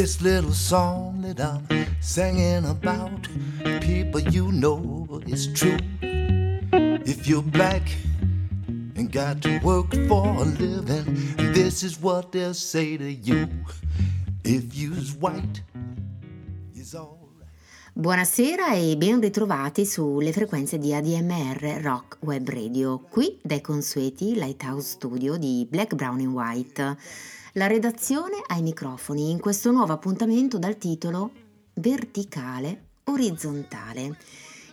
This little song that I'm singing about, people you know is true. If you're black and got to work for a living, this is what they'll say to you. If you's white, is all. Buonasera e ben ritrovati sulle frequenze di ADMR Rock Web Radio, qui dai consueti Lighthouse Studio di Black, Brown and White. La redazione ai microfoni in questo nuovo appuntamento dal titolo Verticale orizzontale.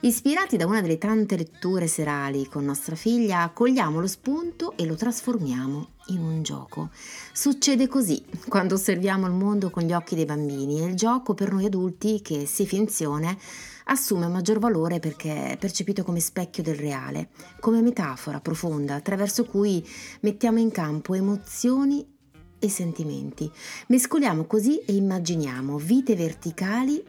Ispirati da una delle tante letture serali con nostra figlia, cogliamo lo spunto e lo trasformiamo in un gioco. Succede così quando osserviamo il mondo con gli occhi dei bambini e il gioco per noi adulti, che si finzione, assume maggior valore perché è percepito come specchio del reale, come metafora profonda attraverso cui mettiamo in campo emozioni e sentimenti. Mescoliamo così e immaginiamo vite verticali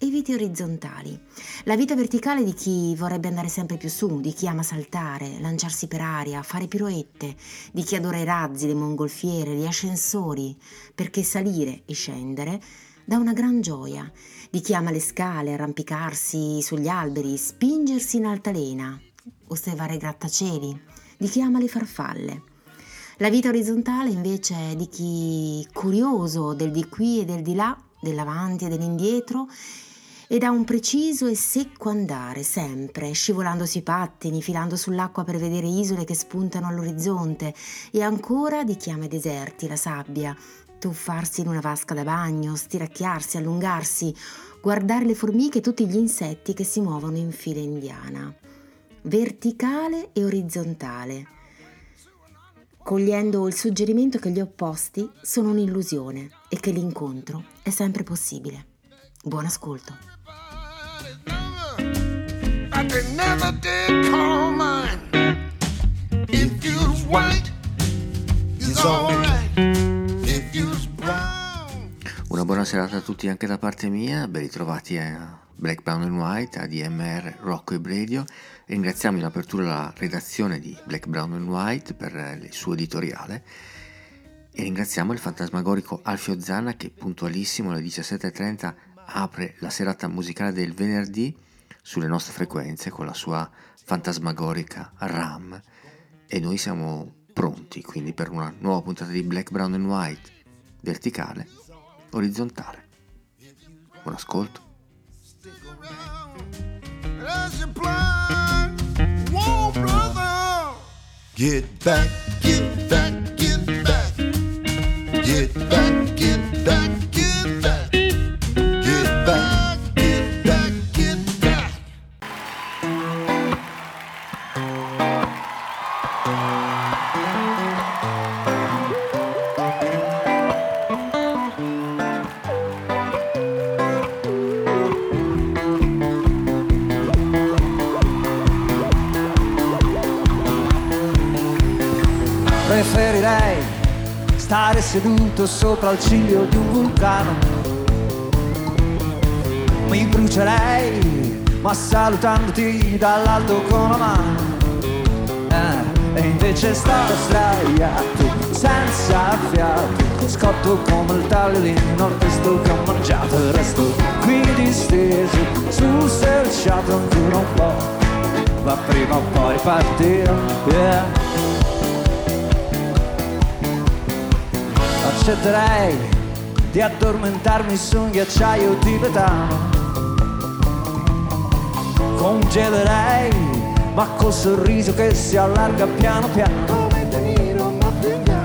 e vite orizzontali. La vita verticale di chi vorrebbe andare sempre più su, di chi ama saltare, lanciarsi per aria, fare piroette, di chi adora i razzi, le mongolfiere, gli ascensori, perché salire e scendere dà una gran gioia, di chi ama le scale, arrampicarsi sugli alberi, spingersi in altalena, osservare grattacieli, di chi ama le farfalle. La vita orizzontale invece è di chi curioso del di qui e del di là, dell'avanti e dell'indietro ed ha un preciso e secco andare sempre, scivolando sui pattini, filando sull'acqua per vedere isole che spuntano all'orizzonte e ancora di chi ama i deserti, la sabbia, tuffarsi in una vasca da bagno, stiracchiarsi, allungarsi, guardare le formiche e tutti gli insetti che si muovono in fila indiana. Verticale e orizzontale, cogliendo il suggerimento che gli opposti sono un'illusione e che l'incontro è sempre possibile. Buon ascolto. Una buona serata a tutti anche da parte mia, ben ritrovati a Black, Brown and White, ADMR Rocco e Radio. Ringraziamo in apertura la redazione di Black, Brown and White per il suo editoriale e ringraziamo il fantasmagorico Alfio Zanna che puntualissimo alle 17.30 apre la serata musicale del venerdì sulle nostre frequenze con la sua fantasmagorica RAM e noi siamo pronti quindi per una nuova puntata di Black, Brown and White verticale, orizzontale. Buon ascolto. Get back, get back, get back, get back, get back. Seduto sopra il ciglio di un vulcano. Mi brucerei, ma salutandoti dall'alto con la mano. Eh, e invece sto sdraiato, senza fiato, scotto come il taglio di un orchesto che ho mangiato. Resto qui disteso, sul selciato ancora un po', ma prima o poi partirò. Yeah. Accetterei di addormentarmi su un ghiacciaio tibetano. Congelerei, ma col sorriso che si allarga piano piano.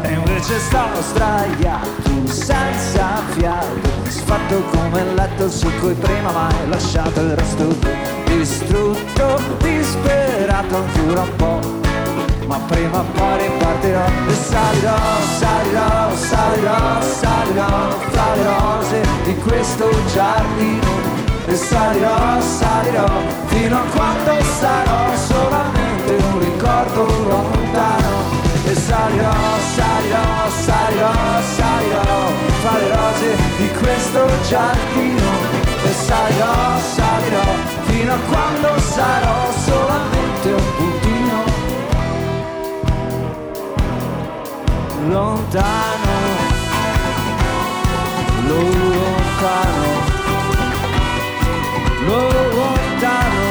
E invece stavo sdraiato, senza fiato, sfatto come il letto su cui prima mai lasciato il resto distrutto, disperato ancora un po' ma prima o poi ripartirò e salirò, salirò, salirò, salirò fra le rose di questo giardino. E salirò, salirò fino a quando sarò solamente un ricordo lontano. E salirò, salirò, salirò, salirò fra le rose di questo giardino. E salirò, salirò fino a quando sarò solamente un puntino lontano, lontano, lontano.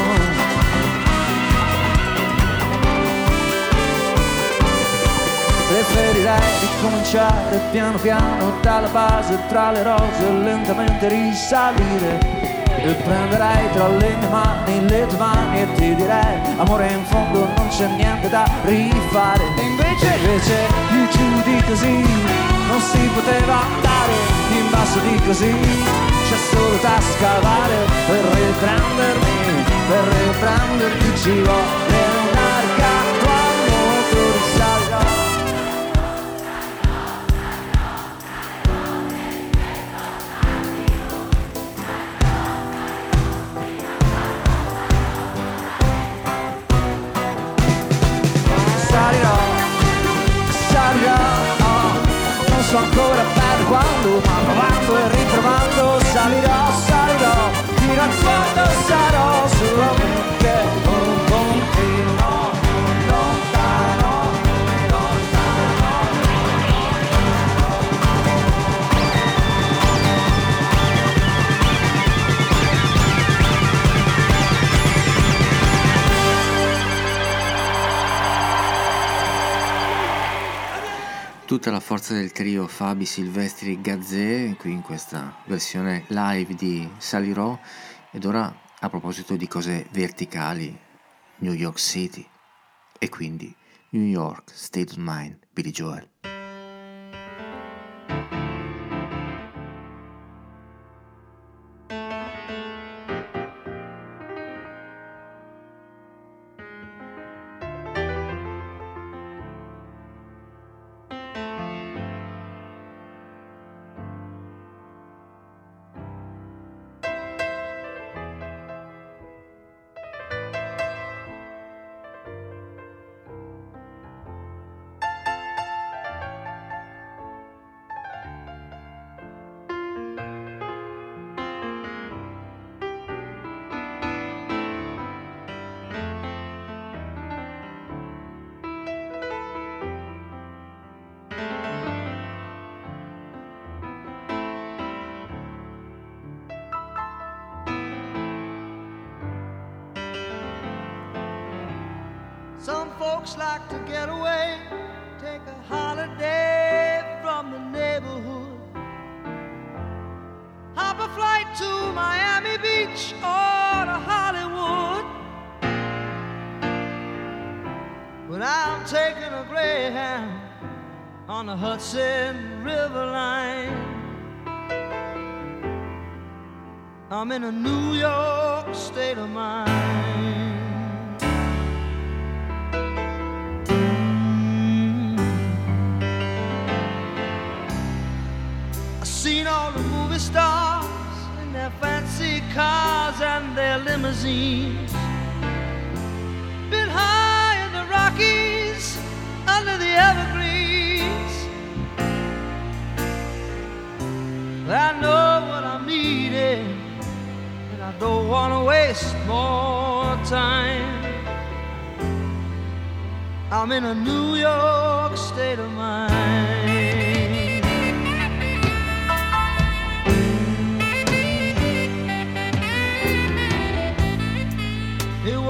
Preferirei ricominciare piano piano dalla base tra le rose, lentamente risalire e prenderai tra le mie mani le tue mani e ti direi amore in fondo non c'è niente da rifare. E invece invece più giù di così non si poteva andare. In basso di così c'è solo da scavare. Per riprendermi per riprenderti ci vuole so ancora bene quando ma provando e ritrovando salirò, salirò fino a quando sarò solo tutta la forza del trio Fabi Silvestri Gazzè, qui in questa versione live di Salirò. Ed ora a proposito di cose verticali, New York City e quindi New York State of Mind, Billy Joel. And their limousines. Been high in the Rockies, under the evergreens. I know what I'm needing, and I don't want to waste more time. I'm in a New York state of mind.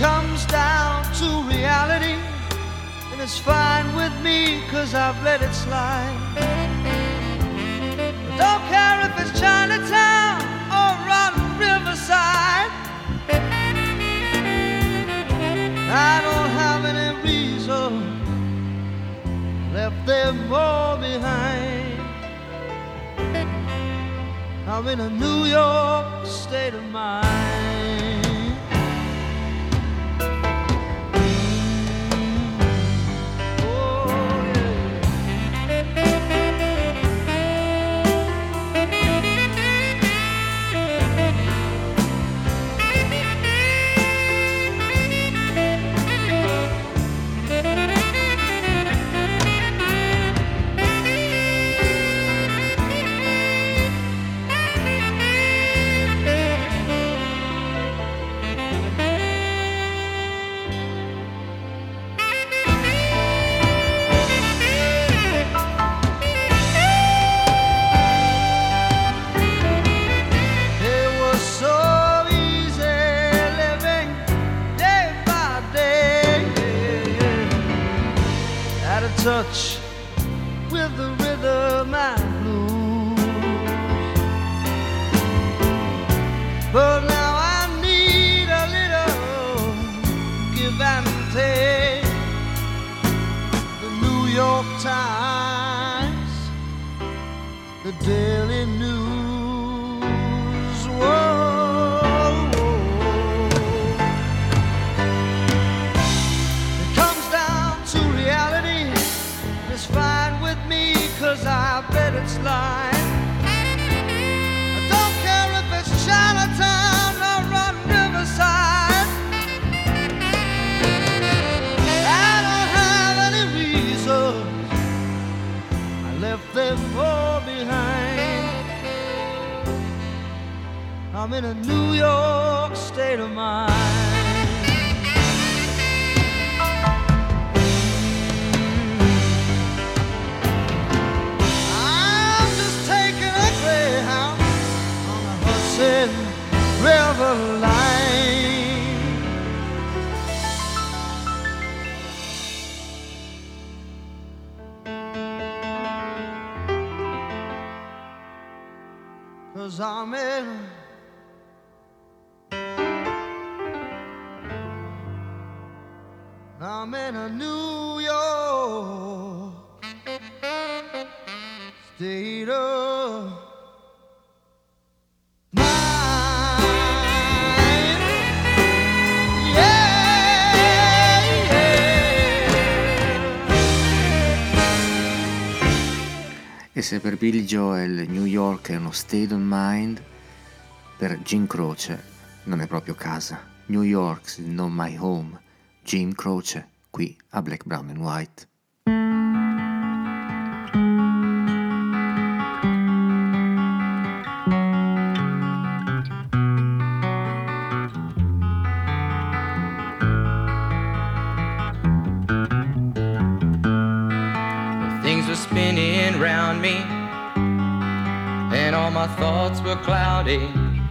Comes down to reality, and it's fine with me, cause I've let it slide. I don't care if it's Chinatown or on Riverside. I don't have any reason left them all behind. I'm in a New York state of mind. Touch with the rhythm and blues. But now I need a little give and take. The New York Times, the Daily Billy Joel New York è uno state of mind, per Jim Croce non è proprio casa. New York's not my home. Jim Croce, qui a Black, Brown and White. Spinning round me, my thoughts were cloudy.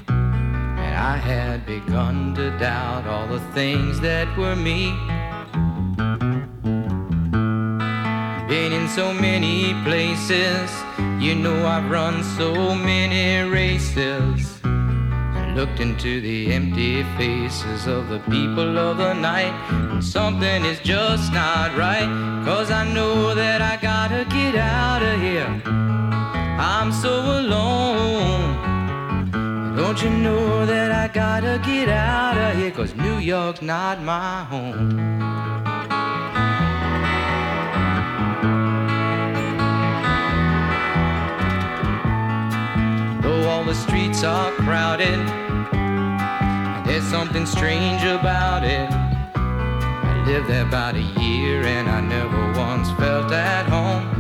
And I had begun to doubt all the things that were me. Been in so many places, you know I've run so many races. And looked into the empty faces of the people of the night. And something is just not right, cause I know that I gotta get out of here. I'm so alone. Don't you know that I gotta get out of here? Cause New York's not my home. Though all the streets are crowded, there's something strange about it. I lived there about a year and I never once felt at home.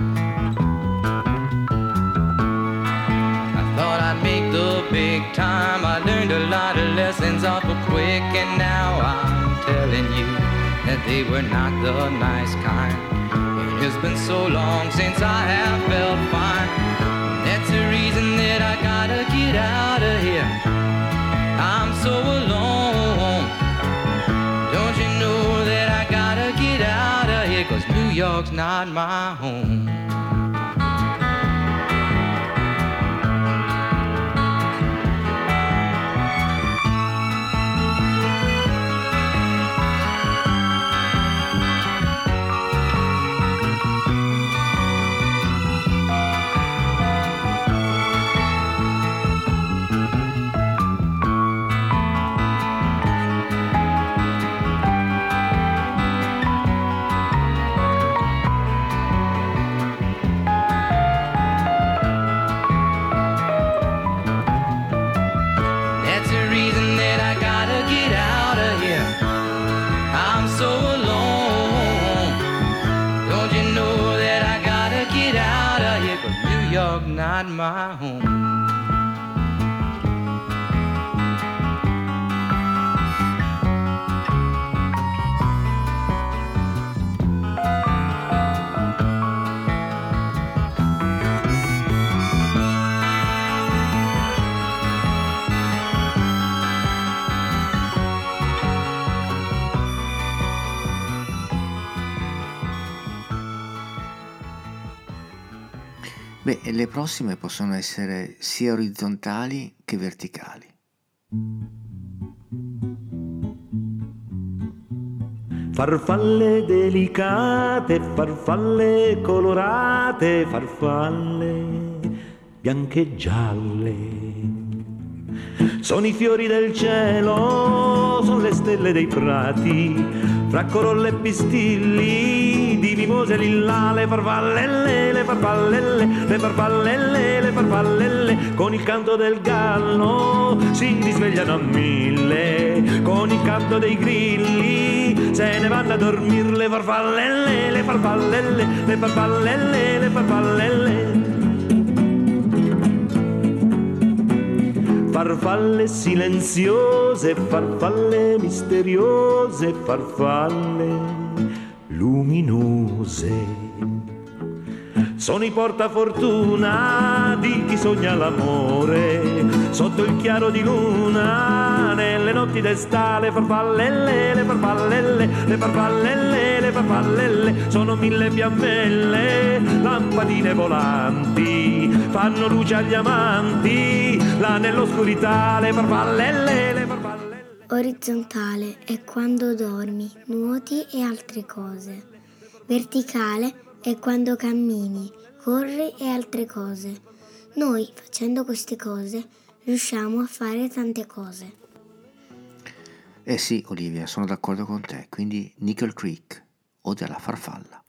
Time. I learned a lot of lessons awful quick, and now I'm telling you that they were not the nice kind. It has been so long since I have felt fine. That's the reason that I gotta get out of here. I'm so alone. Don't you know that I gotta get out of here? Cause New York's not my home. Beh, le prossime possono essere sia orizzontali che verticali. Farfalle delicate, farfalle colorate, farfalle bianche e gialle. Sono i fiori del cielo, sono le stelle dei prati, fra corolle e pistilli, di mimose lilla, le farfallelle, le farfallelle, le farfallelle, le farfallelle, con il canto del gallo si risvegliano a mille, con il canto dei grilli se ne vanno a dormire le farfallelle, le farfallelle, le farfallelle, le farfallelle. Farfalle silenziose, farfalle misteriose, farfalle luminose. Sono i portafortuna di chi sogna l'amore, sotto il chiaro di luna, nelle notti d'estate, farfallelle, le farfallelle, le farfallelle, le farfallelle, sono mille fiammelle, lampadine volanti, fanno luce agli amanti, là nell'oscurità, le farfallelle, le farfallelle. Orizzontale è quando dormi, nuoti e altre cose. Verticale è quando cammini, corri e altre cose. Noi, facendo queste cose, riusciamo a fare tante cose. Eh sì, Olivia, sono d'accordo con te, quindi Nickel Creek, o della farfalla.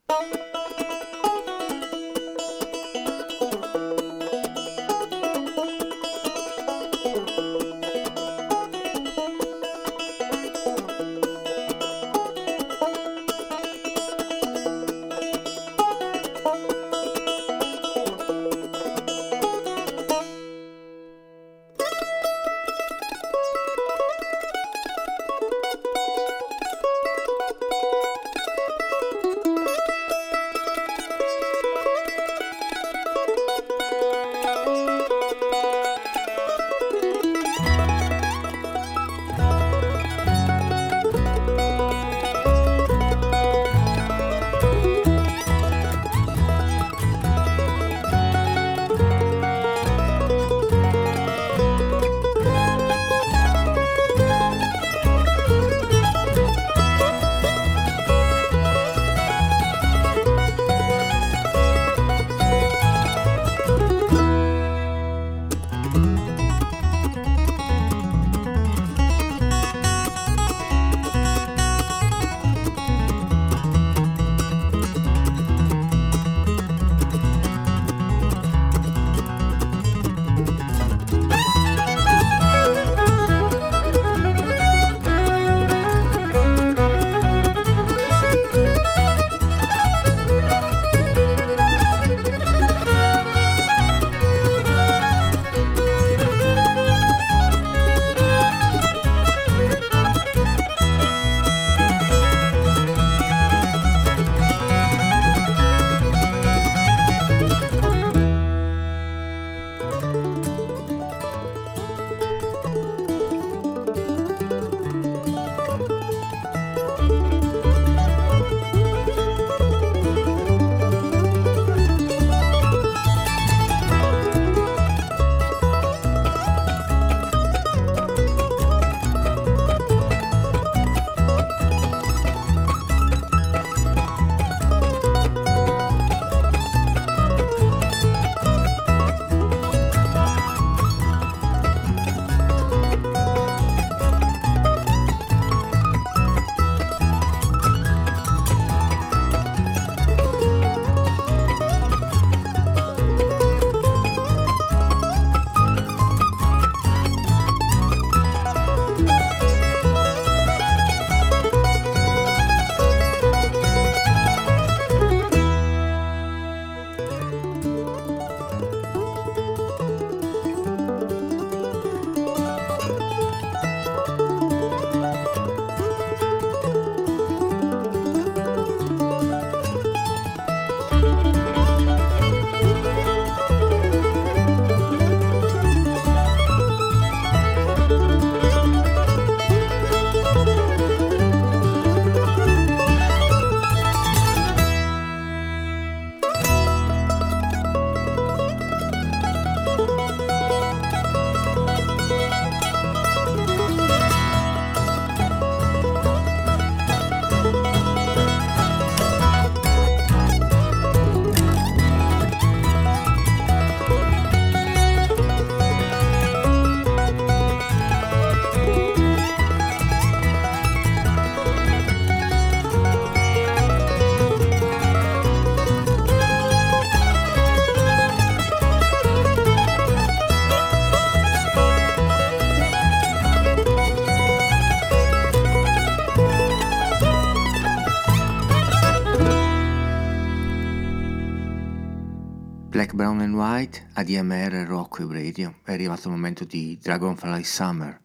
ADMR, Rock Web Radio, è arrivato il momento di Dragonfly Summer,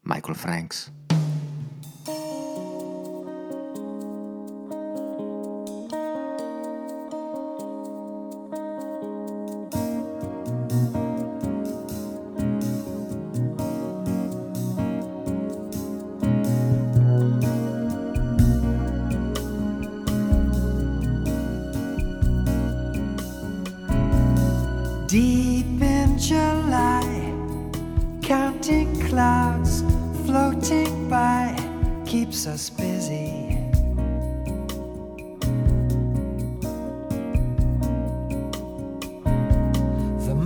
Michael Franks.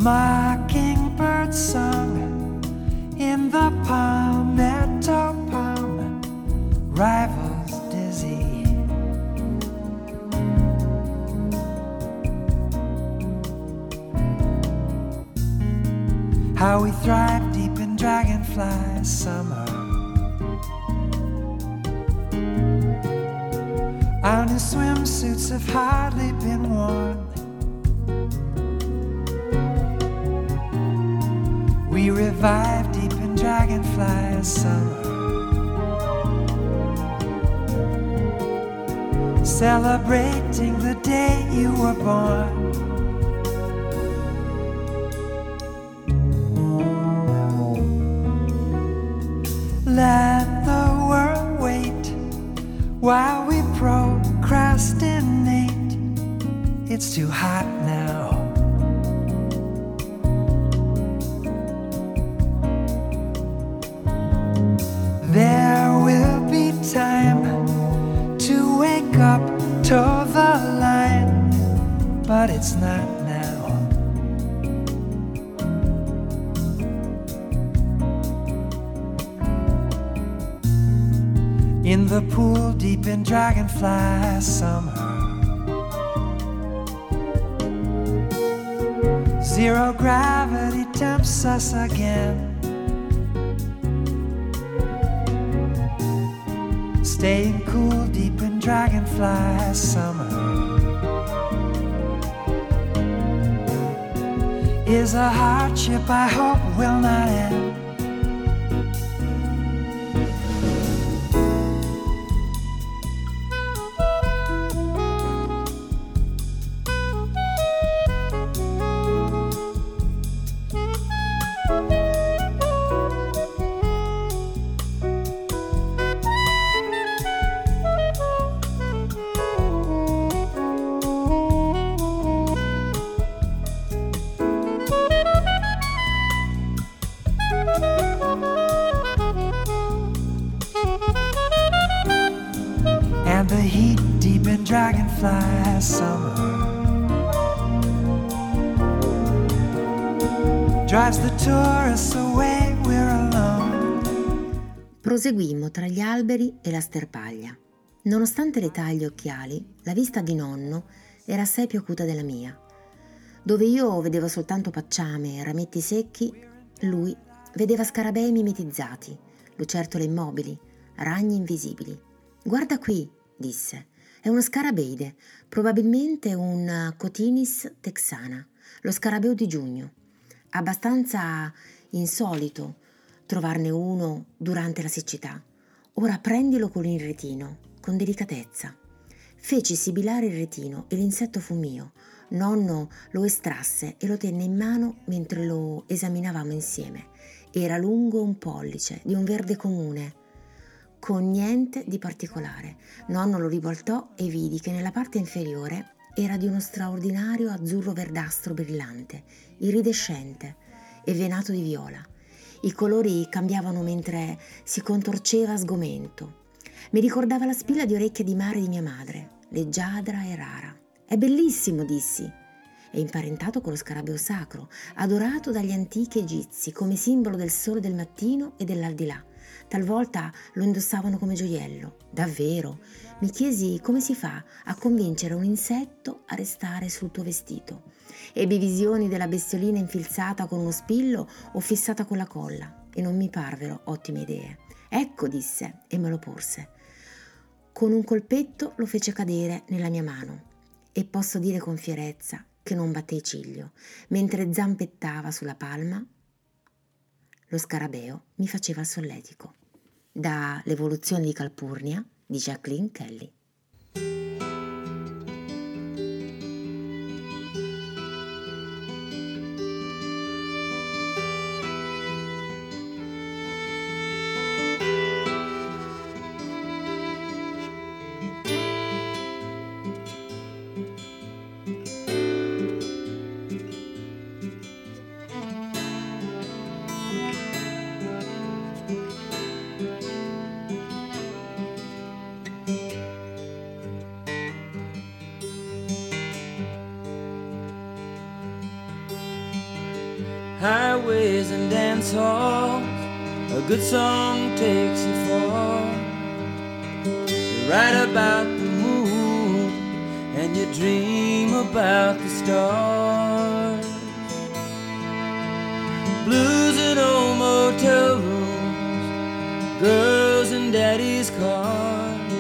Mockingbird song in the palmetto palm rivals dizzy. How we thrive deep in dragonfly summer. Our new swimsuits have hardly been worn. We revive deep in dragonfly summer. Celebrating the day you were born. Let the world wait while we procrastinate. It's too hot it's not now. In the pool deep in dragonfly summer. Zero gravity tempts us again. Staying cool deep in dragonfly summer. Is a hardship I hope will not end. Alberi e la sterpaglia. Nonostante l'età e gli occhiali, la vista di nonno era assai più acuta della mia. Dove io vedevo soltanto pacciame e rametti secchi, lui vedeva scarabei mimetizzati, lucertole immobili, ragni invisibili. Guarda qui, disse, è uno scarabeide, probabilmente un Cotinis texana, lo scarabeo di giugno. Abbastanza insolito trovarne uno durante la siccità. Ora prendilo con il retino, con delicatezza. Feci sibilare il retino e l'insetto fu mio. Nonno lo estrasse e lo tenne in mano mentre lo esaminavamo insieme. Era lungo un pollice, di un verde comune, con niente di particolare. Nonno lo rivoltò e vidi che nella parte inferiore era di uno straordinario azzurro verdastro brillante, iridescente e venato di viola. I colori cambiavano mentre si contorceva sgomento. Mi ricordava la spilla di orecchie di mare di mia madre, leggiadra e rara. È bellissimo, dissi. È imparentato con lo scarabeo sacro, adorato dagli antichi egizi come simbolo del sole del mattino e dell'aldilà. Talvolta lo indossavano come gioiello. Davvero? Mi chiesi come si fa a convincere un insetto a restare sul tuo vestito. Ebbi visioni della bestiolina infilzata con uno spillo o fissata con la colla e non mi parvero ottime idee. Ecco, disse e me lo porse. Con un colpetto lo fece cadere nella mia mano e posso dire con fierezza che non batté ciglio, mentre zampettava sulla palma, lo scarabeo mi faceva solletico. Da L'evoluzione di Calpurnia di Jacqueline Kelly. Good song takes you far. You write about the moon and you dream about the stars. Blues in old motel rooms, girls in daddy's cars.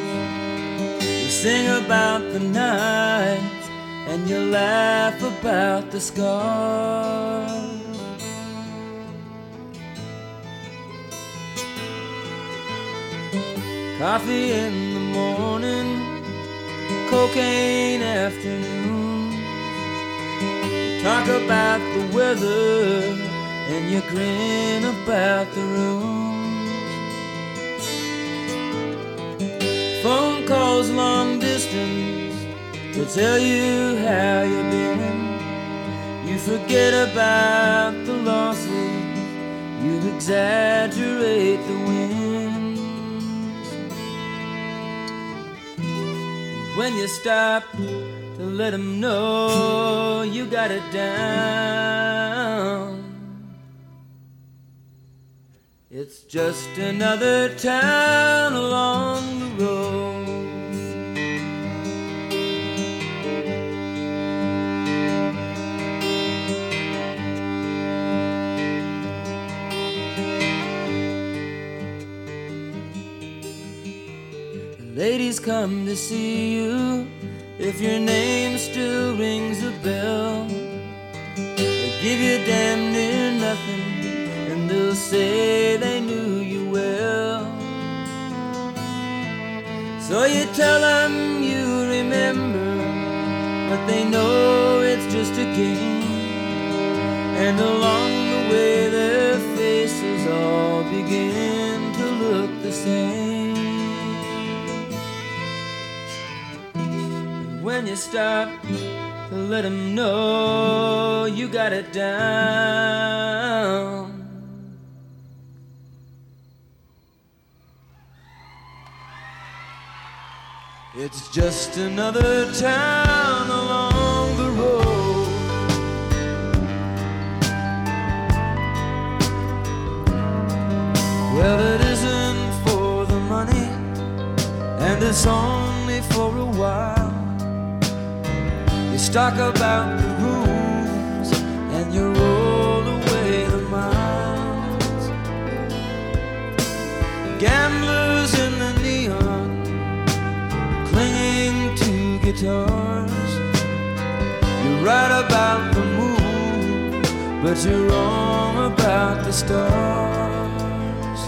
You sing about the nights and you laugh about the scars. Coffee in the morning, cocaine afternoon. Talk about the weather and you grin about the rooms. Phone calls long distance to tell you how you've been. You forget about the losses, you exaggerate the wins. When you stop to let them know you got it down. It's just another town along the road. Ladies come to see you if your name still rings a bell. They give you damn near nothing, and they'll say they knew you well. So you tell them you remember, but they know it's just a game. And along the way, their faces all begin to look the same. When you stop to let them know you got it down. It's just another town along the road. Well, it isn't for the money, and it's only for a while. You talk about the rooms, and you roll away the miles. Gamblers in the neon, clinging to guitars. You write about the moon, but you're wrong about the stars.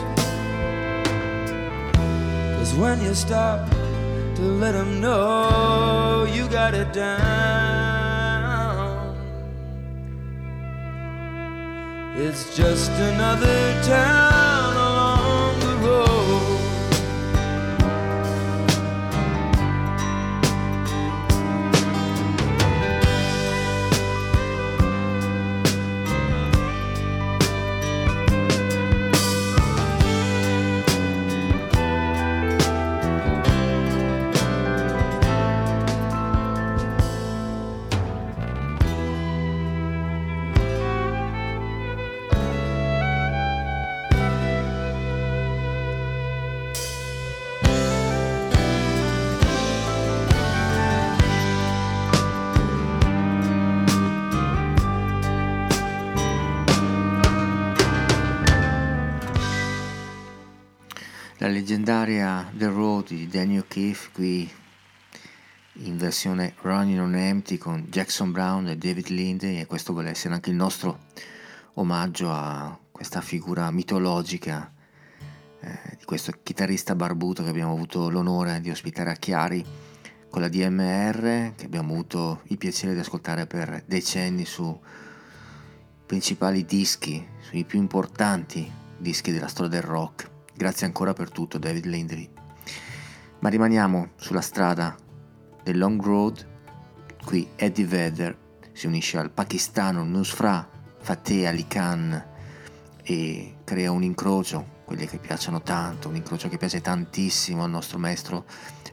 Cause when you stop to let them know you got it down, it's just another town leggendaria The Road di Danny O'Keefe qui in versione Running on Empty con Jackson Brown e David Lindley e questo vuole essere anche il nostro omaggio a questa figura mitologica eh, di questo chitarrista barbuto che abbiamo avuto l'onore di ospitare a Chiari con la DMR che abbiamo avuto il piacere di ascoltare per decenni su principali dischi, sui più importanti dischi della storia del rock. Grazie ancora per tutto David Lindley. Ma rimaniamo sulla strada del Long Road, qui Eddie Vedder si unisce al pakistano Nusra Fateh Ali Khan e crea un incrocio, quelli che piacciono tanto, un incrocio che piace tantissimo al nostro maestro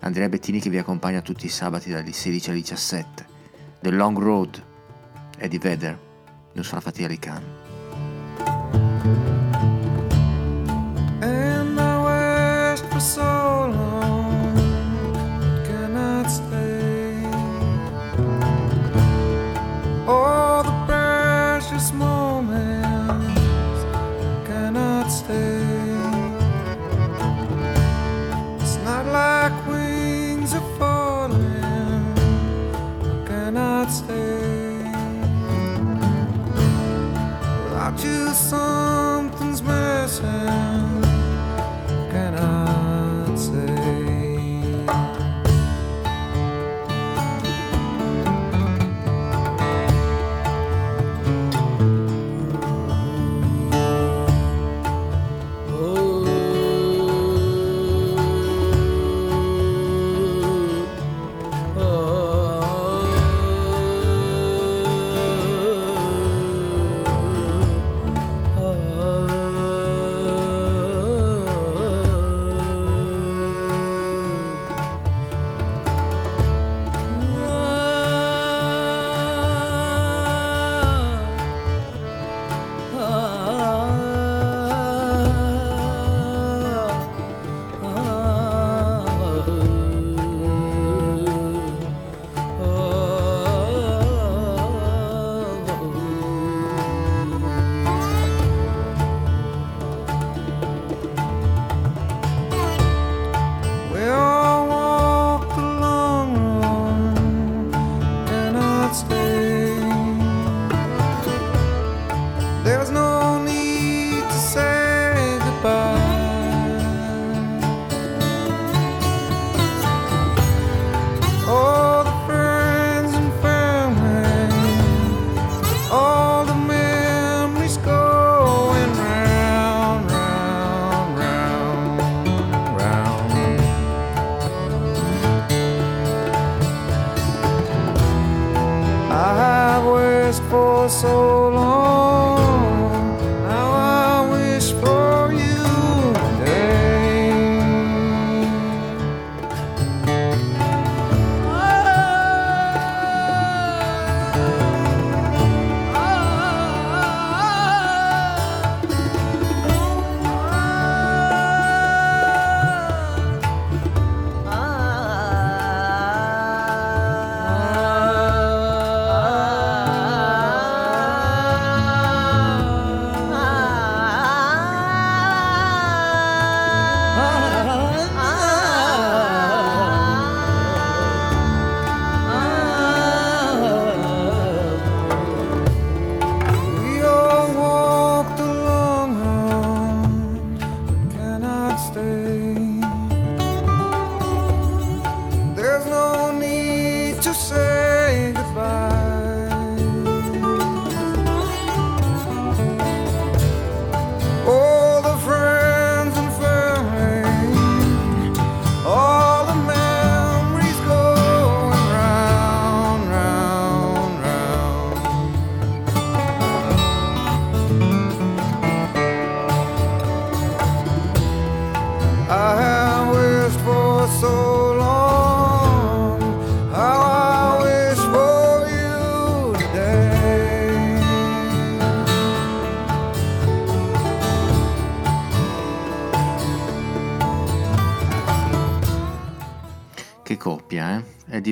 Andrea Bettini che vi accompagna tutti i sabati dalle 16 alle 17. The Long Road, Eddie Vedder, Nusra Fateh Ali Khan. So long, cannot stay. All the precious moments cannot stay. It's not like wings are falling, cannot stay. Without you, something's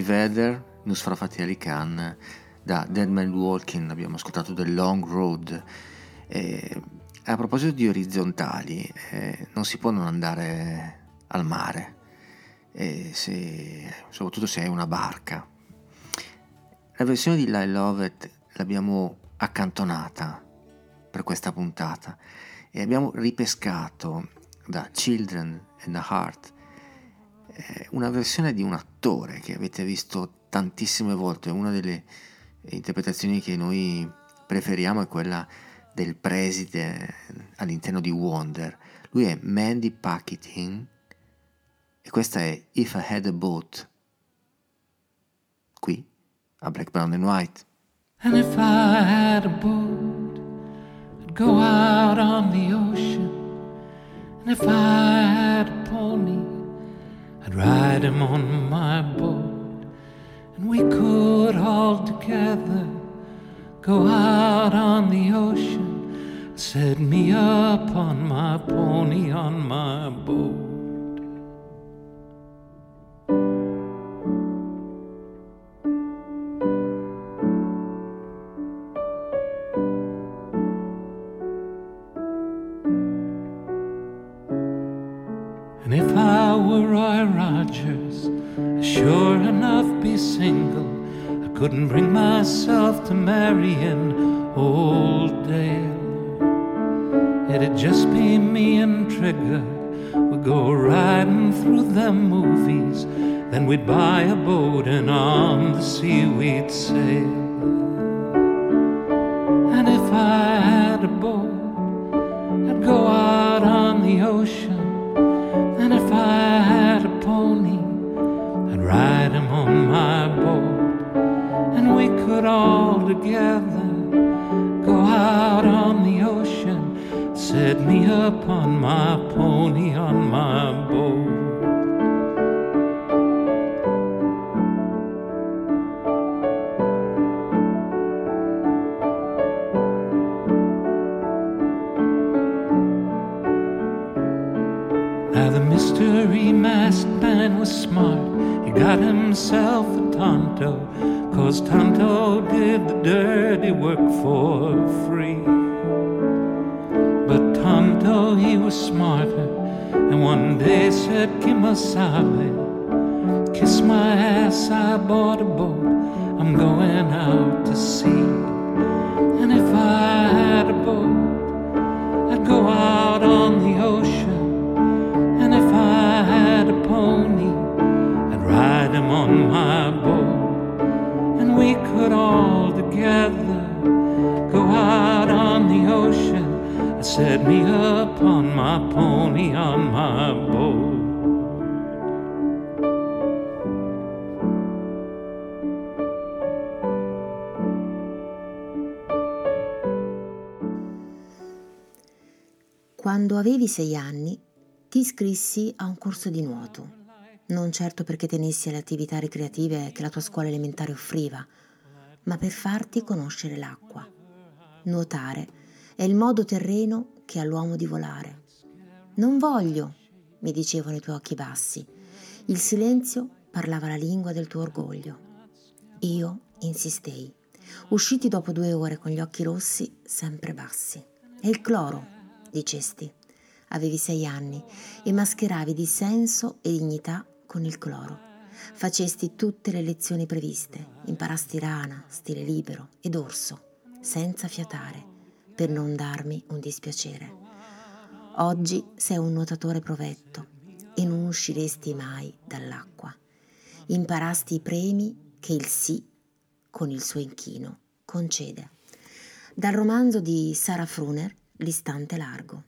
Vedder, Nusra Fateh Ali da Dead Man Walking abbiamo ascoltato The Long Road. E a proposito di orizzontali, eh, non si può non andare al mare. e se, soprattutto se hai una barca. La versione di I Love It l'abbiamo accantonata per questa puntata e abbiamo ripescato da Children and the Heart eh, una versione di un attore che avete visto tantissime volte, una delle interpretazioni che noi preferiamo è quella del preside all'interno di Wonder. Lui è Mandy Paquetine e questa è If I Had a Boat, qui a Black, Brown and White. And if I had a boat, I'd go out on the ocean. And if I had a pony, I'd ride him on my boat. And we could all together go out on the ocean. Set me up on my pony on my boat. Couldn't bring myself to marry an Old Dale. It'd just be me and Trigger. We'd go riding through them movies. Then we'd buy a boat and on the sea we'd sail. And if I had a boat, I'd go out on the ocean. All together go out on the ocean. Set me up on my pony on my boat. Now the mystery masked man was smart. He got himself a Tonto, cause Tonto did the dirty work for free. But Tonto, he was smarter, and one day said, Kimasabe, kiss my ass, I bought a boat, I'm going out to sea. Could all together go out on the ocean. and Set me up on my pony on my boat. Quando avevi sei anni ti iscrissi a un corso di nuoto, non certo perché tenessi alle attività ricreative che la tua scuola elementare offriva, ma per farti conoscere l'acqua. Nuotare è il modo terreno che ha l'uomo di volare. Non voglio, mi dicevano i tuoi occhi bassi. Il silenzio parlava la lingua del tuo orgoglio. Io insistei. Usciti dopo due ore con gli occhi rossi, sempre bassi. È il cloro, dicesti. Avevi sei anni e mascheravi di senso e dignità con il cloro. Facesti tutte le lezioni previste, imparasti rana, stile libero ed orso, senza fiatare, per non darmi un dispiacere. Oggi sei un nuotatore provetto e non usciresti mai dall'acqua. Imparasti i premi che il sì, con il suo inchino, concede. Dal romanzo di Sara Fruner, L'istante largo.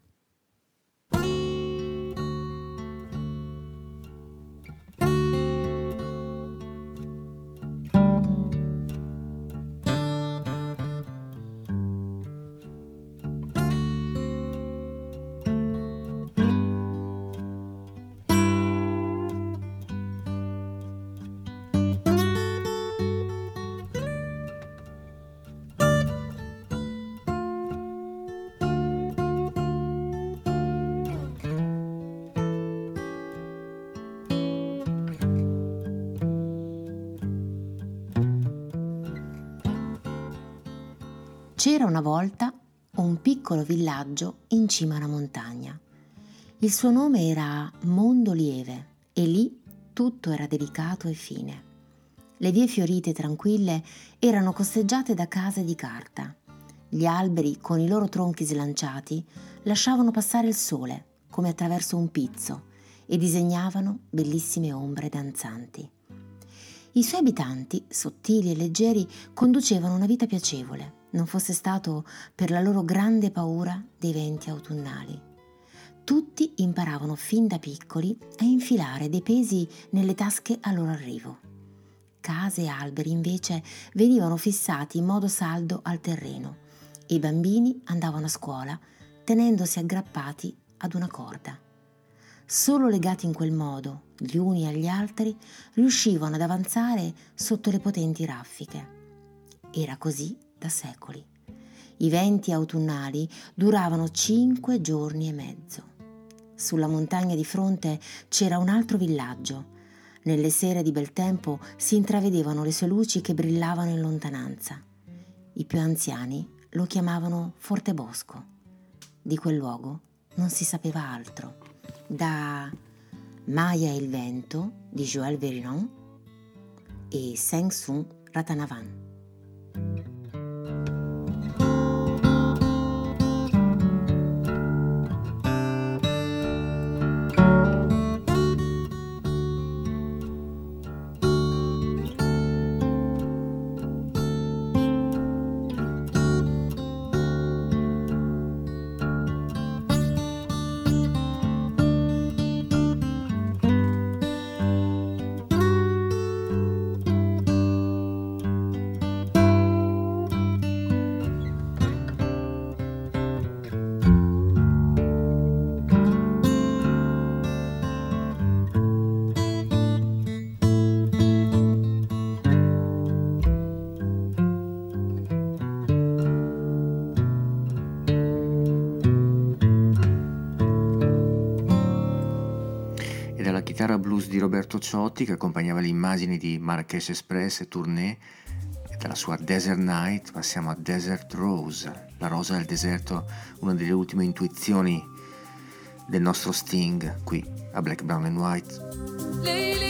Una volta un piccolo villaggio in cima a una montagna. Il suo nome era Mondolieve e lì tutto era delicato e fine. Le vie fiorite e tranquille erano costeggiate da case di carta. Gli alberi, con i loro tronchi slanciati, lasciavano passare il sole, come attraverso un pizzo, e disegnavano bellissime ombre danzanti. I suoi abitanti, sottili e leggeri, conducevano una vita piacevole, non fosse stato per la loro grande paura dei venti autunnali. Tutti imparavano fin da piccoli a infilare dei pesi nelle tasche al loro arrivo. Case e alberi invece venivano fissati in modo saldo al terreno e i bambini andavano a scuola tenendosi aggrappati ad una corda. Solo legati in quel modo, gli uni agli altri, riuscivano ad avanzare sotto le potenti raffiche. Era così da secoli. I venti autunnali duravano cinque giorni e mezzo. Sulla montagna di fronte c'era un altro villaggio. Nelle sere di bel tempo si intravedevano le sue luci che brillavano in lontananza. I più anziani lo chiamavano Forte Bosco. Di quel luogo non si sapeva altro. Da Maya e il vento di Joël Verinon e Seng Sun Ratanavan. Roberto Ciotti che accompagnava le immagini di Marrakesh Express e Tournée e dalla sua Desert Night passiamo a Desert Rose, la rosa del deserto, una delle ultime intuizioni del nostro Sting qui a Black, Brown and White.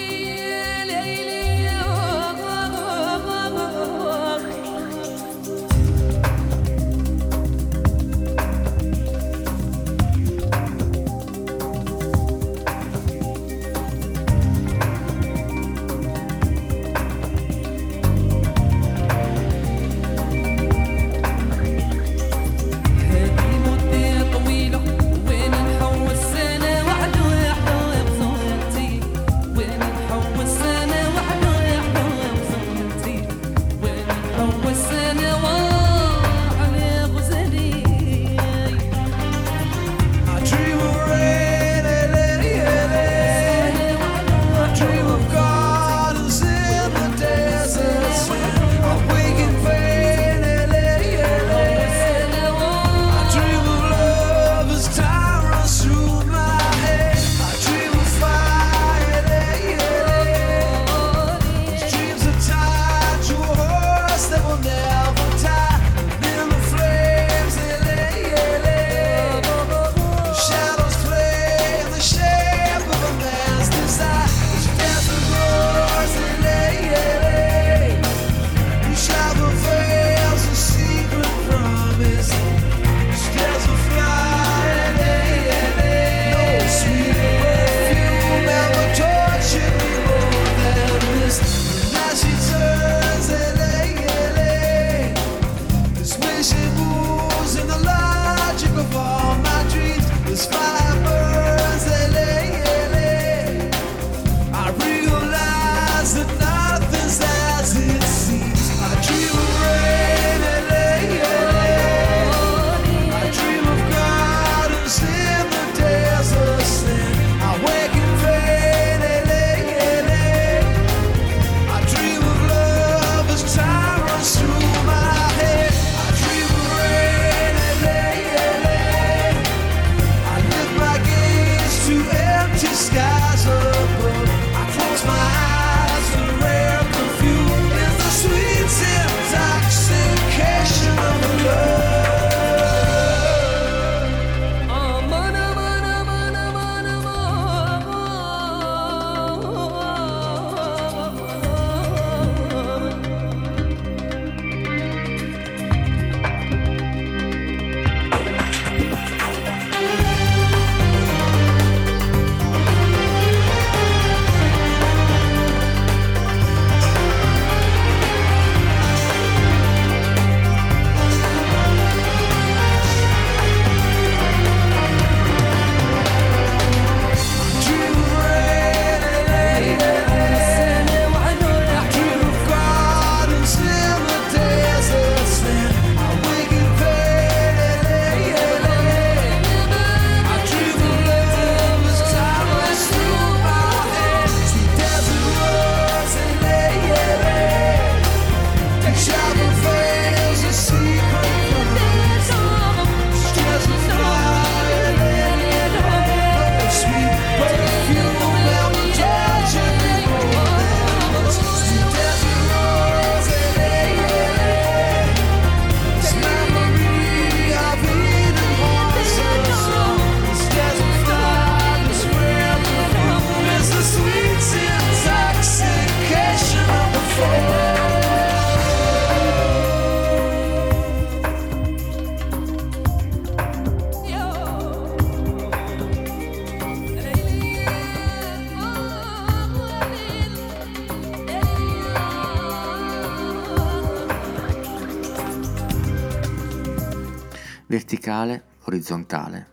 Orizzontale,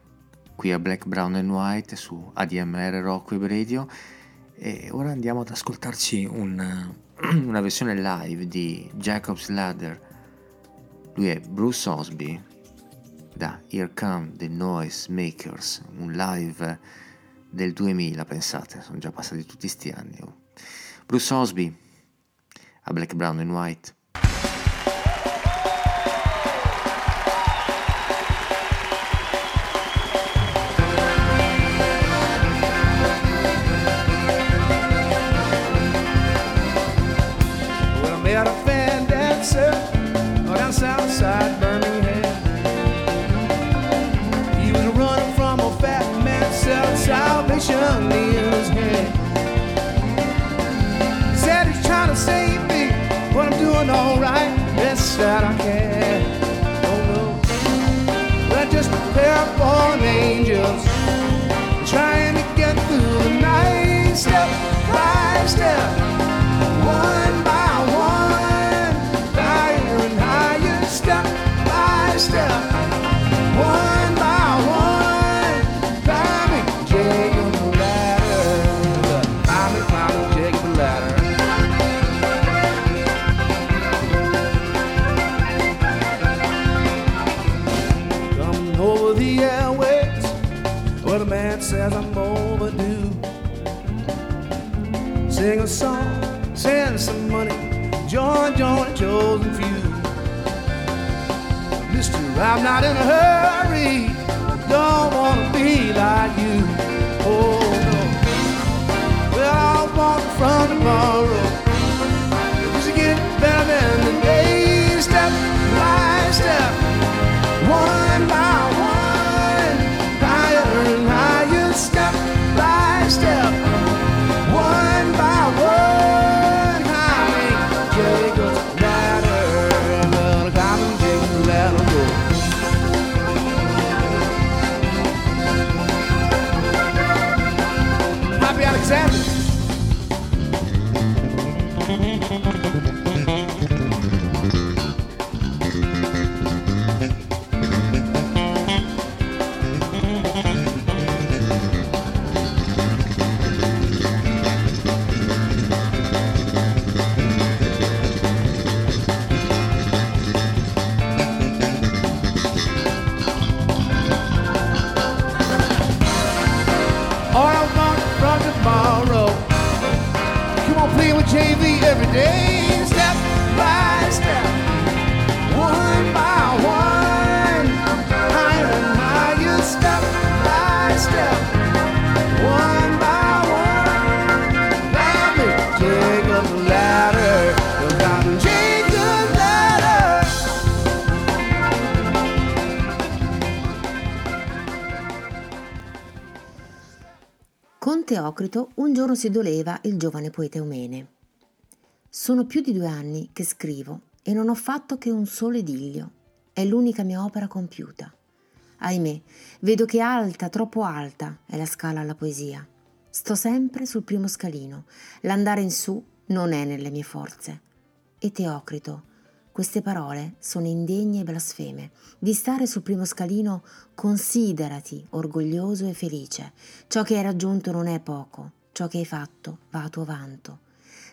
qui a Black, Brown and White su ADMR Rock Web Radio e ora andiamo ad ascoltarci un, una versione live di Jacob's Ladder. Lui è Bruce Osby da Here Come the Noise Makers, un live del 2000, pensate, sono già passati tutti sti anni. Oh. Bruce Osby a Black, Brown and White. That I can. Oh no, we're just prepare for angels, trying to get through the night, step by step, join, join, chosen few. Mister, I'm not in a hurry, don't wanna be like you. Oh no, well I want from tomorrow. Just get better than the day, step Con Teocrito un giorno si doleva il giovane poeta Eumene. Sono più di due anni che scrivo e non ho fatto che un solo idillio. È l'unica mia opera compiuta. Ahimè, vedo che alta, troppo alta è la scala alla poesia. Sto sempre sul primo scalino. L'andare in su non è nelle mie forze. E Teocrito, queste parole sono indegne e blasfeme. Di stare sul primo scalino considerati orgoglioso e felice. Ciò che hai raggiunto non è poco, ciò che hai fatto va a tuo vanto.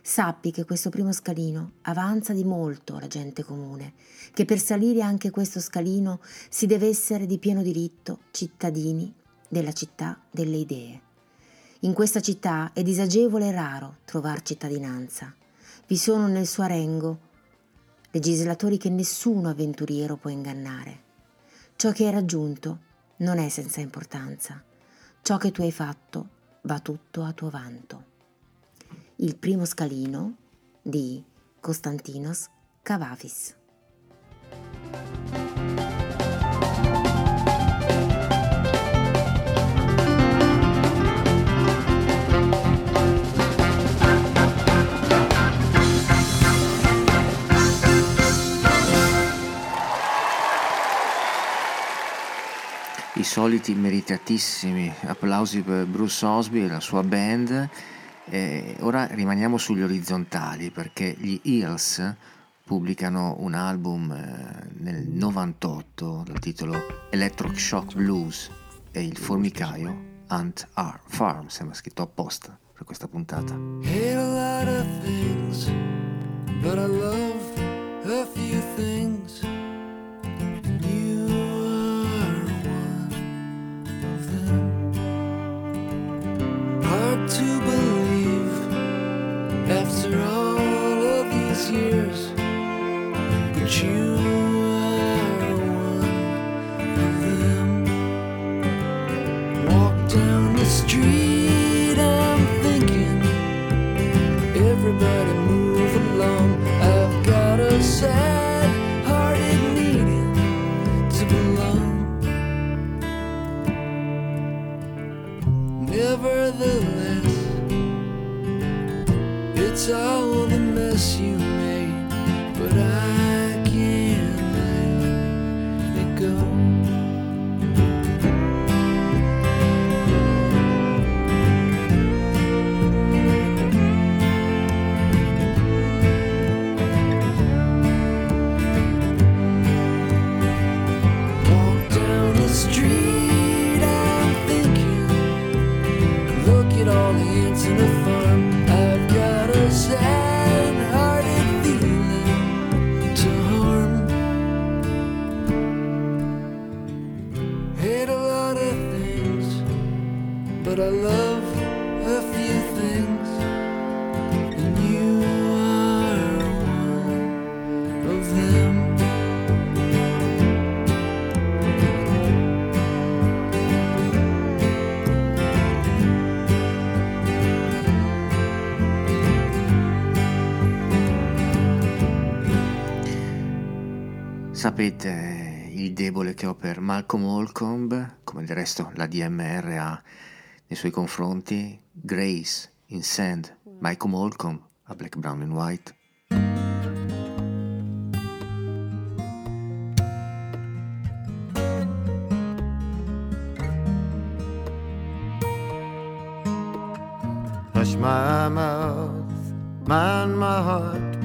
Sappi che questo primo scalino avanza di molto la gente comune, che per salire anche questo scalino si deve essere di pieno diritto cittadini della città delle idee. In questa città è disagevole e raro trovar cittadinanza. Vi sono nel suo arengo legislatori che nessuno avventuriero può ingannare. Ciò che hai raggiunto non è senza importanza. Ciò che tu hai fatto va tutto a tuo vanto. Il primo scalino di Constantinos Cavavis. I soliti meritatissimi applausi per Bruce Osby e la sua band. E ora rimaniamo sugli orizzontali perché gli Eels, pubblicano un album eh, nel 98 dal titolo Electric Shock Blues e il formicaio Ant Farm, sembra scritto apposta per questa puntata. Hate a lot of things, but I love a few things. Che ho per Malcolm Holcomb, come del resto la DMR ha nei suoi confronti, Grace in Sand, Malcolm Holcomb a Black, Brown and White. Hush my mouth, mind my heart,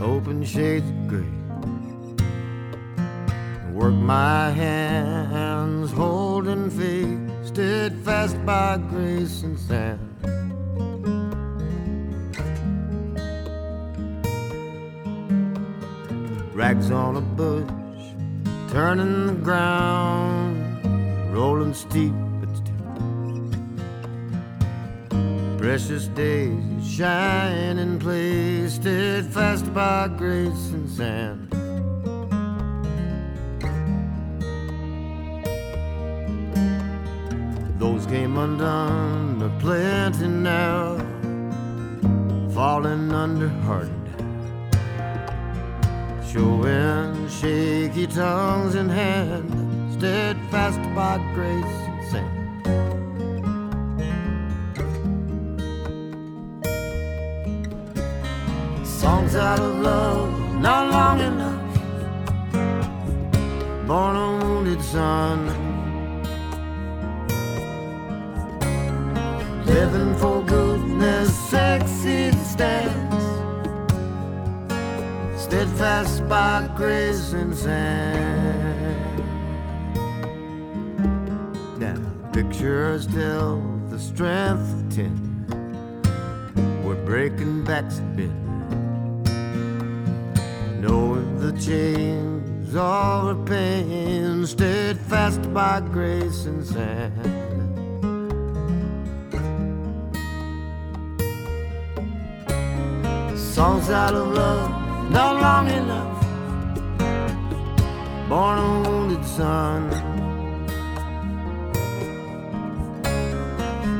open shades of gray. Work my hands, holding faith, steadfast by grace and sand. Rags on a bush, turning the ground, rolling steep but still. Precious days shine in place, steadfast by grace and sand. Those came undone, are plenty now, falling under hardened. Showing shaky tongues in hand, steadfast by grace and. Songs out of love, not long enough. Born a wounded son. Living for goodness, sexy stands. Steadfast by grace and sand. Now, pictures tell the strength of ten. We're breaking backs a bit. Knowing the chains of the pain, steadfast by grace and sand. Songs out of love, not long enough. Born a wounded son.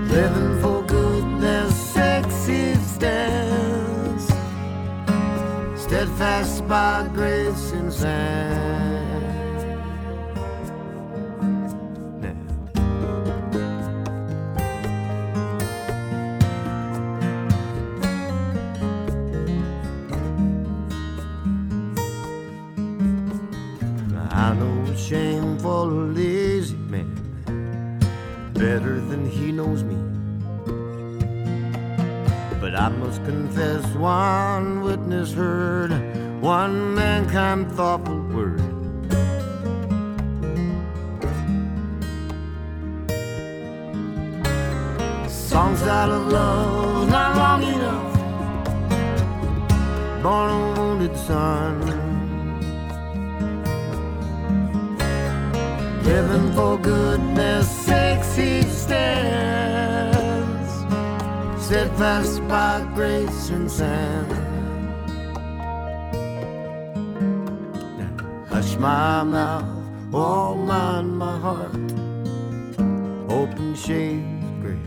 Living for goodness, sexy stands. Steadfast by grace and sand. Better than he knows me. But I must confess, one witness heard one mankind thoughtful word. Songs out of love, not long enough. Born a wounded son. Living for goodness steadfast by grace and sand. Hush my mouth, all mind my heart, open shades gray.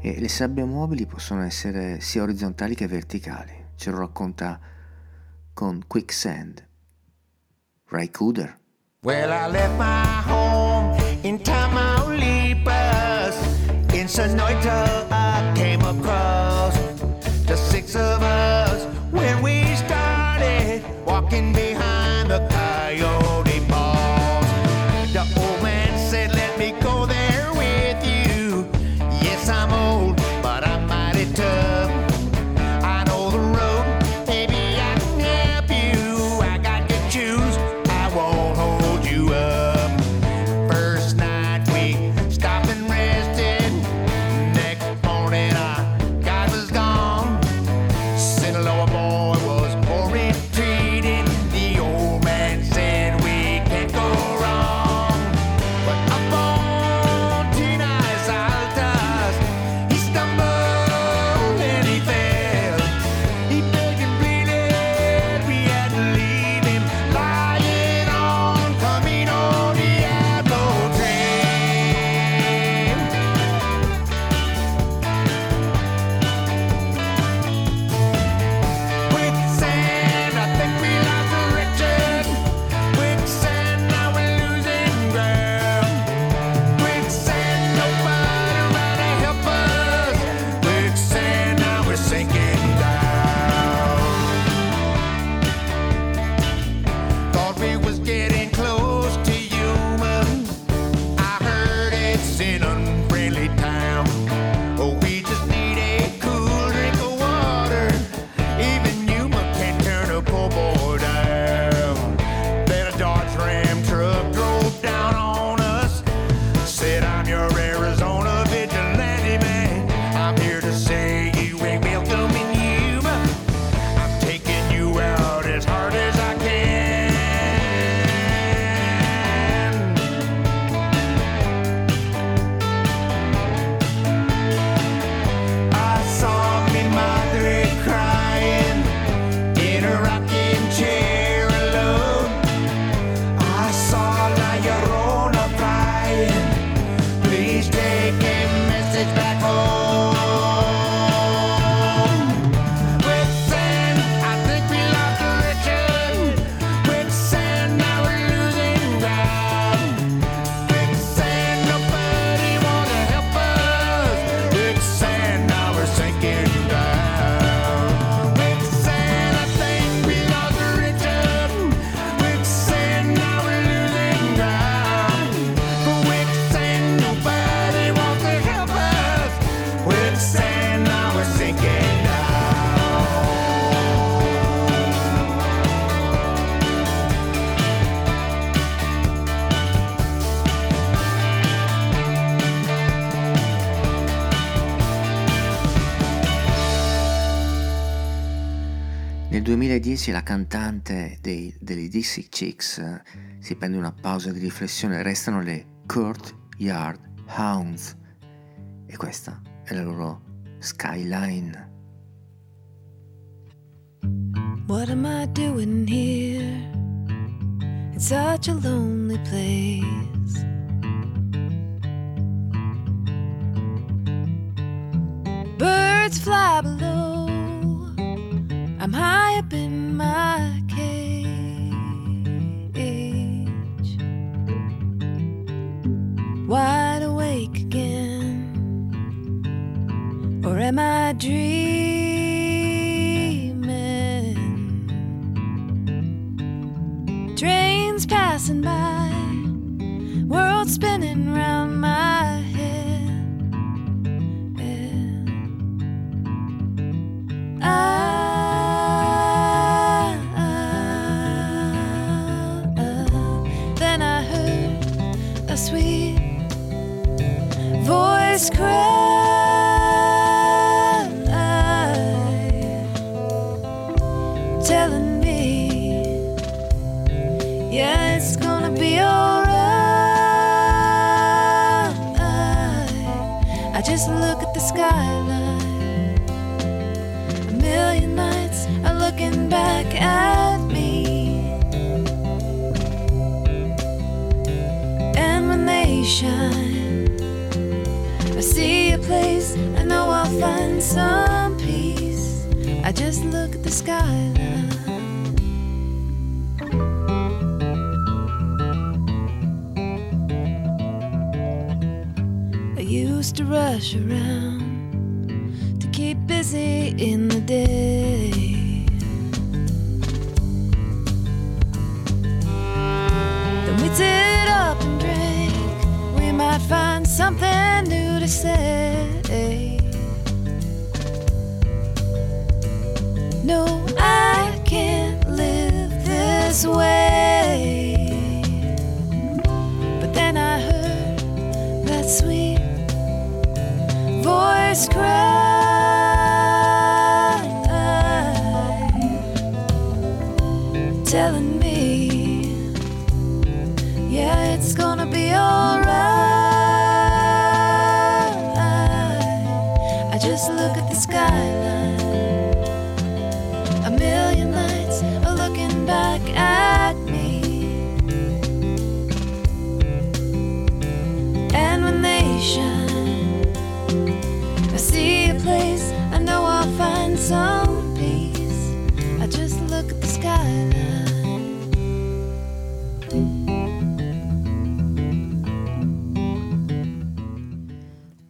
E le sabbie mobili possono essere sia orizzontali che verticali. Ce lo racconta con Quicksand. Ray Cooder. Well, I left my home in Tamaulipas. In Sonoita, 2010 la cantante dei, degli Dixie Chicks eh, si prende una pausa di riflessione, restano le Court Yard Hounds e questa è la loro Skyline. What am I doing here? It's such a lonely place. Birds fly below. I'm high up in my cage. Wide awake again. Or am I dreaming? Trains passing by, world spinning round shine, I see a place I know I'll find some peace. I just look at the skyline. I used to rush around to keep busy in the day. Sit up and drink. We might find something new to say. No, I can't live this way.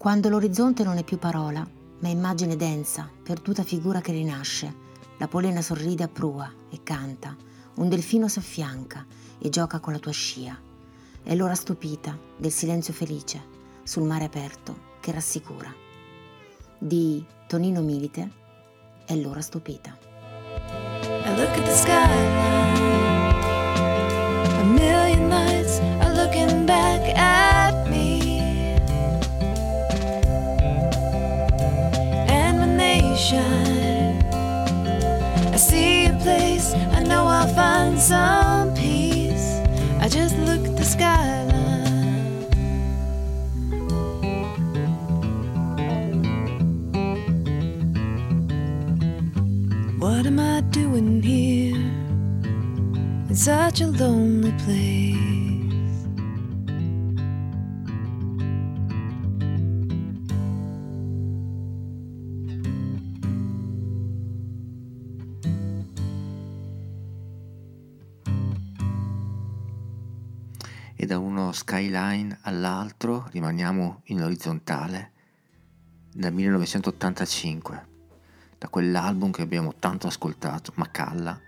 Quando l'orizzonte non è più parola, ma immagine densa, perduta figura che rinasce, la polena sorride a prua e canta, un delfino s'affianca e gioca con la tua scia. È l'ora stupita del silenzio felice sul mare aperto che rassicura. Di Tonino Milite è l'ora stupita. I look at the skyline. A million lights are looking back at shine, I see a place I know I'll find some peace. I just look at the skyline. What am I doing here in such a lonely place? Skyline all'altro rimaniamo in orizzontale dal 1985, da quell'album che abbiamo tanto ascoltato, Macalla,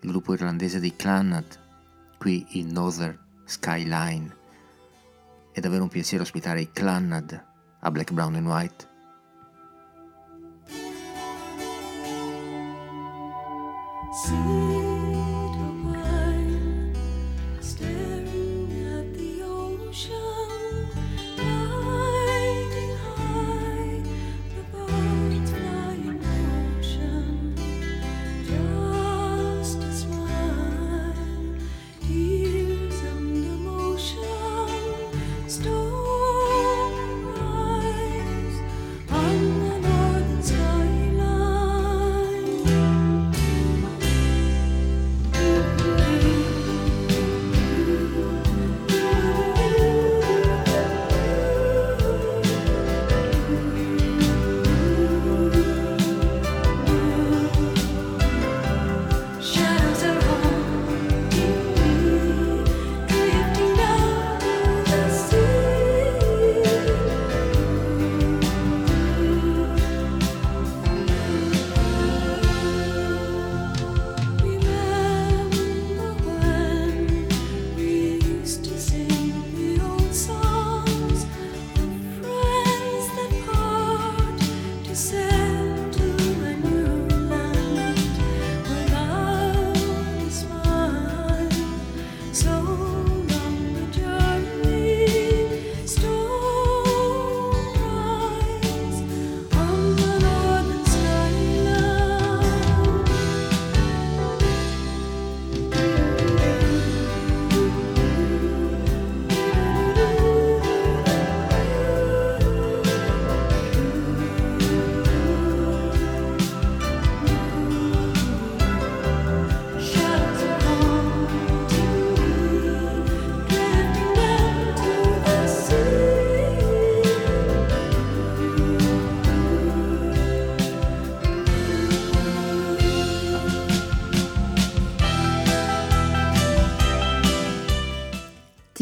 il gruppo irlandese dei Clannad, qui in Northern Skyline. È davvero un piacere ospitare i Clannad a Black, Brown and White. Staring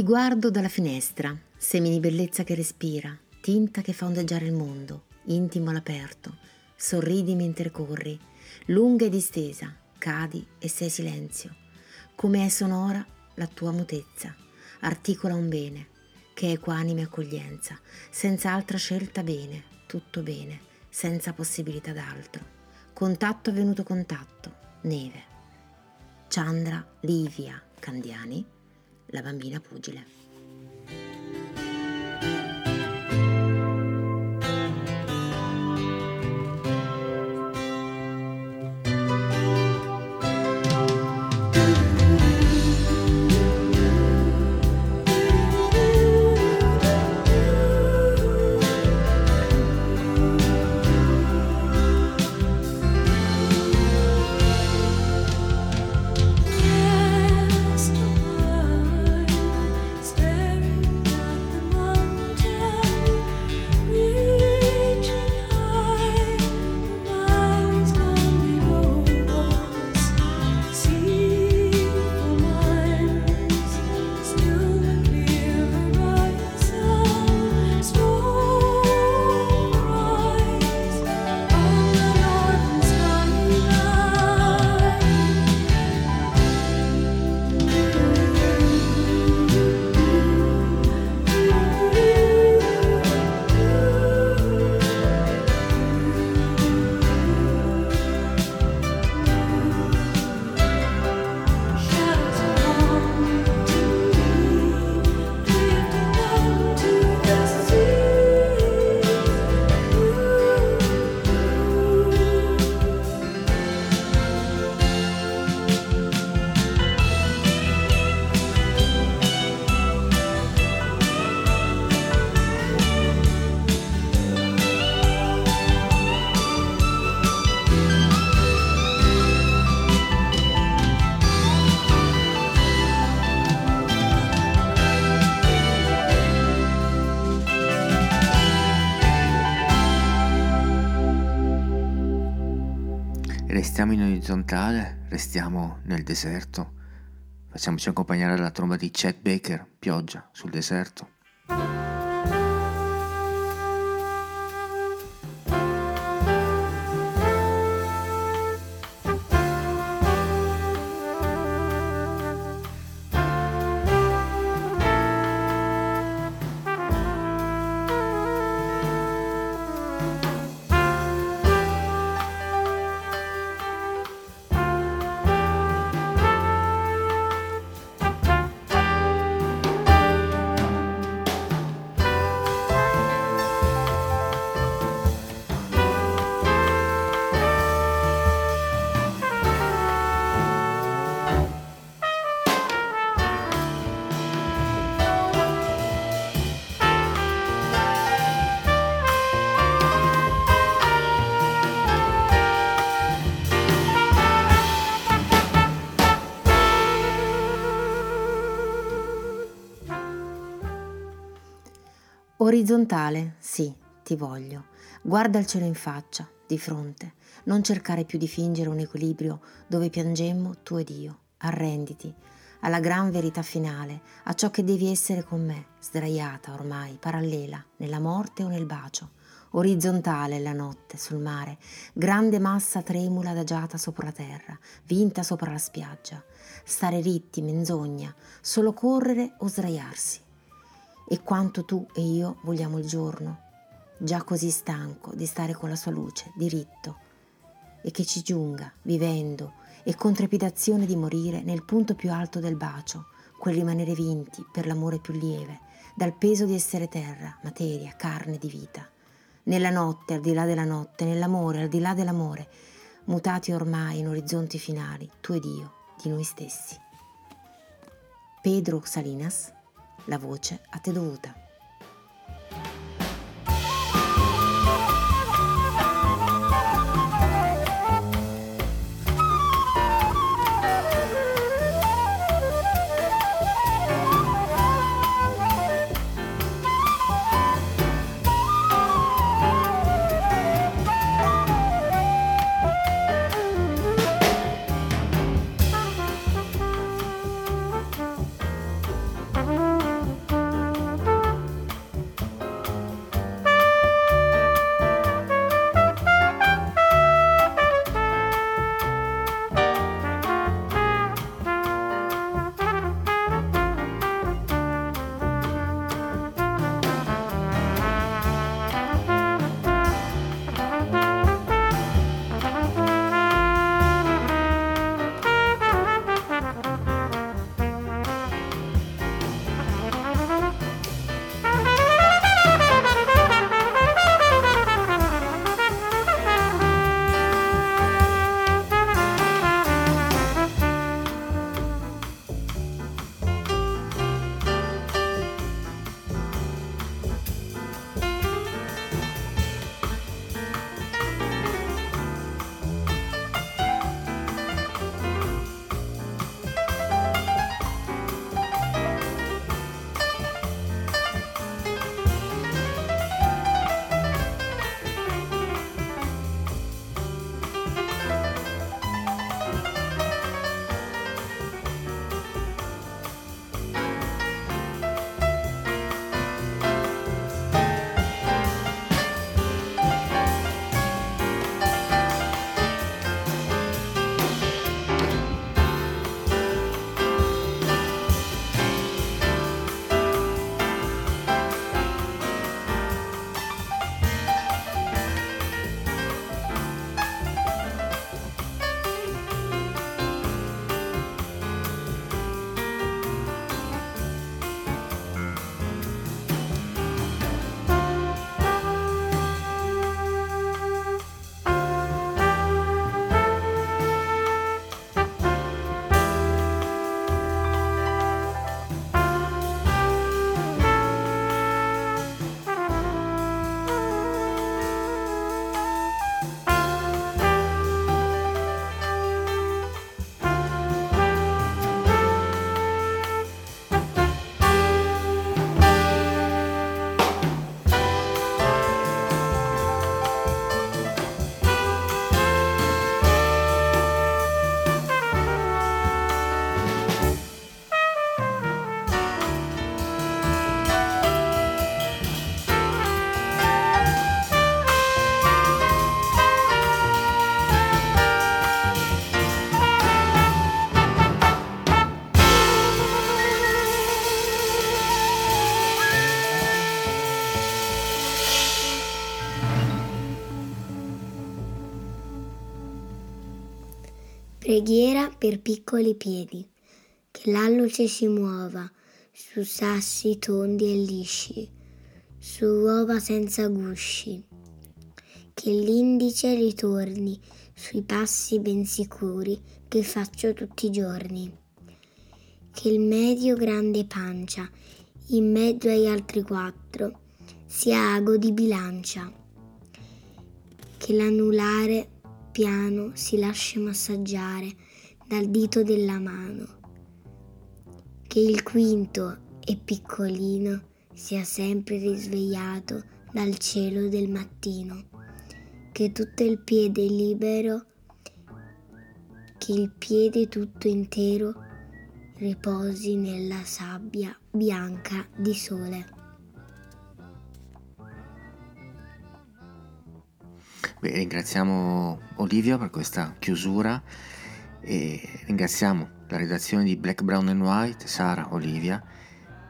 guardo dalla finestra, semi di bellezza che respira, tinta che fa ondeggiare il mondo, intimo all'aperto, sorridi mentre corri, lunga e distesa, cadi e sei silenzio. Come è sonora la tua mutezza, articola un bene, che è equanime accoglienza, senza altra scelta bene, tutto bene, senza possibilità d'altro. Contatto avvenuto contatto, neve. Chandra Livia Candiani, la bambina pugile. Orizzontale, restiamo nel deserto. Facciamoci accompagnare dalla tromba di Chet Baker, pioggia sul deserto. Orizzontale, sì, ti voglio. Guarda il cielo in faccia, di fronte. Non cercare più di fingere un equilibrio dove piangemmo tu ed io. Arrenditi alla gran verità finale, a ciò che devi essere con me, sdraiata ormai, parallela, nella morte o nel bacio. Orizzontale la notte sul mare, grande massa tremula adagiata sopra la terra, vinta sopra la spiaggia. Stare ritti, menzogna, solo correre o sdraiarsi e quanto tu e io vogliamo il giorno, già così stanco di stare con la sua luce, diritto, e che ci giunga, vivendo e con trepidazione di morire nel punto più alto del bacio, quel rimanere vinti per l'amore più lieve, dal peso di essere terra, materia, carne di vita. Nella notte, al di là della notte, nell'amore, al di là dell'amore, mutati ormai in orizzonti finali, tu ed io, di noi stessi. Pedro Salinas la voce a te dovuta. Preghiera per piccoli piedi, che l'alluce si muova su sassi tondi e lisci, su uova senza gusci, che l'indice ritorni sui passi ben sicuri che faccio tutti i giorni, che il medio grande pancia, in mezzo agli altri quattro, sia ago di bilancia, che l'anulare piano si lascia massaggiare dal dito della mano, che il quinto e piccolino sia sempre risvegliato dal cielo del mattino, che tutto il piede libero, che il piede tutto intero riposi nella sabbia bianca di sole. Beh, ringraziamo Olivia per questa chiusura e ringraziamo la redazione di Black, Brown and White, Sara, Olivia,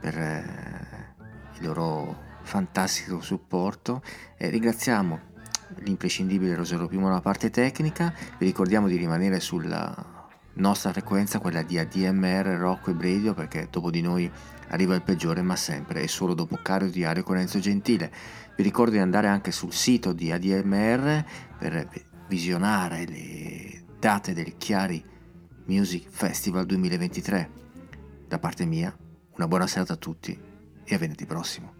per eh, il loro fantastico supporto e ringraziamo l'imprescindibile Rosario Primo alla parte tecnica, vi ricordiamo di rimanere sulla nostra frequenza, quella di ADMR Rock Web Radio, perché dopo di noi arriva il peggiore, ma sempre e solo dopo Cario Diario con Enzo Gentile. Vi ricordo di andare anche sul sito di ADMR per visionare le date del Chiari Music Festival 2023. Da parte mia, una buona serata a tutti e a venerdì prossimo.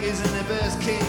Dress their baggies and their best King's